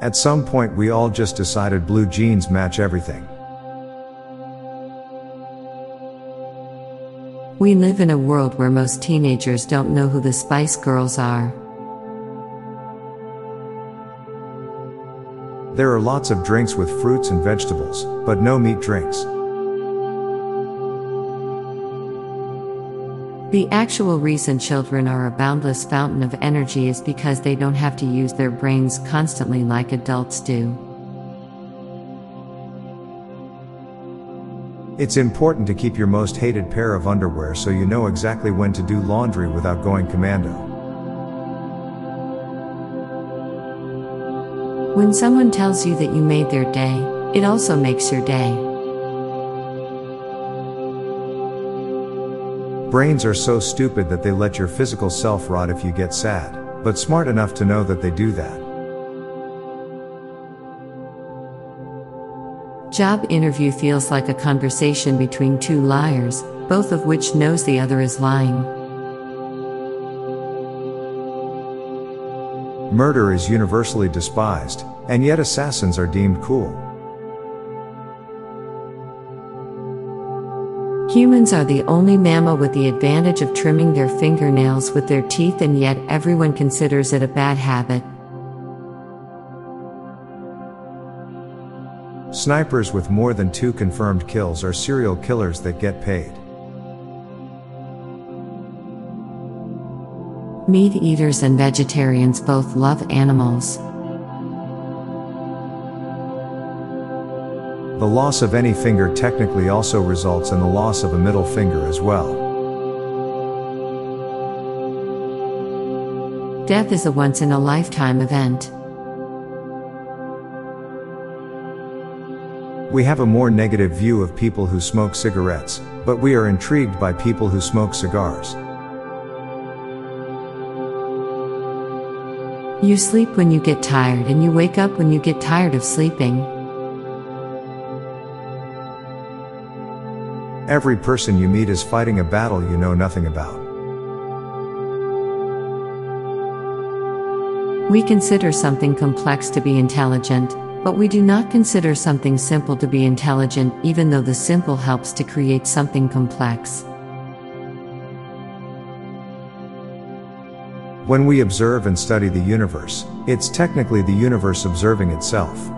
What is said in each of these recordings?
At some point, we all just decided blue jeans match everything. We live in a world where most teenagers don't know who the Spice Girls are. There are lots of drinks with fruits and vegetables, but no meat drinks. The actual reason children are a boundless fountain of energy is because they don't have to use their brains constantly like adults do. It's important to keep your most hated pair of underwear so you know exactly when to do laundry without going commando. When someone tells you that you made their day, it also makes your day. Brains are so stupid that they let your physical self rot if you get sad, but smart enough to know that they do that. Job interview feels like a conversation between two liars, both of which knows the other is lying. Murder is universally despised, and yet assassins are deemed cool. Humans are the only mammal with the advantage of trimming their fingernails with their teeth, and yet everyone considers it a bad habit. Snipers with more than two confirmed kills are serial killers that get paid. Meat eaters and vegetarians both love animals. The loss of any finger technically also results in the loss of a middle finger as well. Death is a once in a lifetime event. We have a more negative view of people who smoke cigarettes, but we are intrigued by people who smoke cigars. You sleep when you get tired, and you wake up when you get tired of sleeping. Every person you meet is fighting a battle you know nothing about. We consider something complex to be intelligent, but we do not consider something simple to be intelligent, even though the simple helps to create something complex. When we observe and study the universe, it's technically the universe observing itself.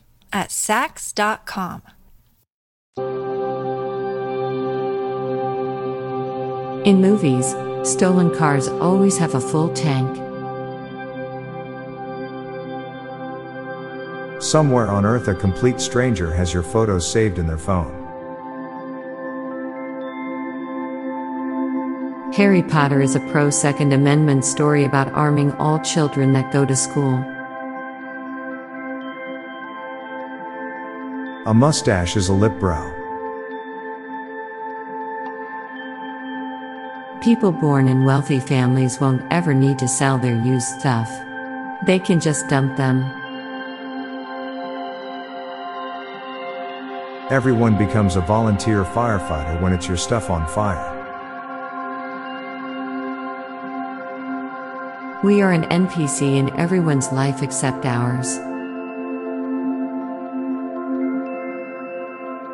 at Saks.com. In movies, stolen cars always have a full tank. Somewhere on earth, a complete stranger has your photos saved in their phone. Harry Potter is a pro Second Amendment story about arming all children that go to school. A mustache is a lip brow. People born in wealthy families won't ever need to sell their used stuff. They can just dump them. Everyone becomes a volunteer firefighter when it's your stuff on fire. We are an NPC in everyone's life except ours.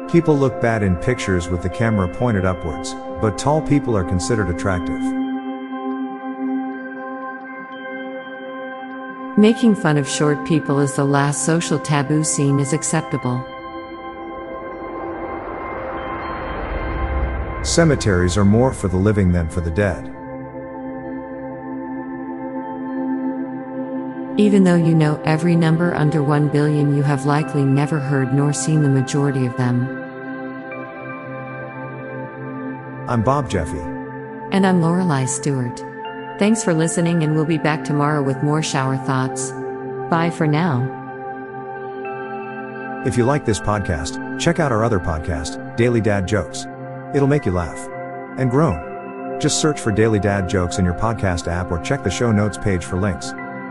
People look bad in pictures with the camera pointed upwards, but tall people are considered attractive. Making fun of short people is the last social taboo seen as acceptable. Cemeteries are more for the living than for the dead. Even though you know every number under 1 billion, you have likely never heard nor seen the majority of them. I'm Bob Jeffy. And I'm Lorelei Stewart. Thanks for listening, and we'll be back tomorrow with more shower thoughts. Bye for now. If you like this podcast, check out our other podcast, Daily Dad Jokes. It'll make you laugh and groan. Just search for Daily Dad Jokes in your podcast app or check the show notes page for links.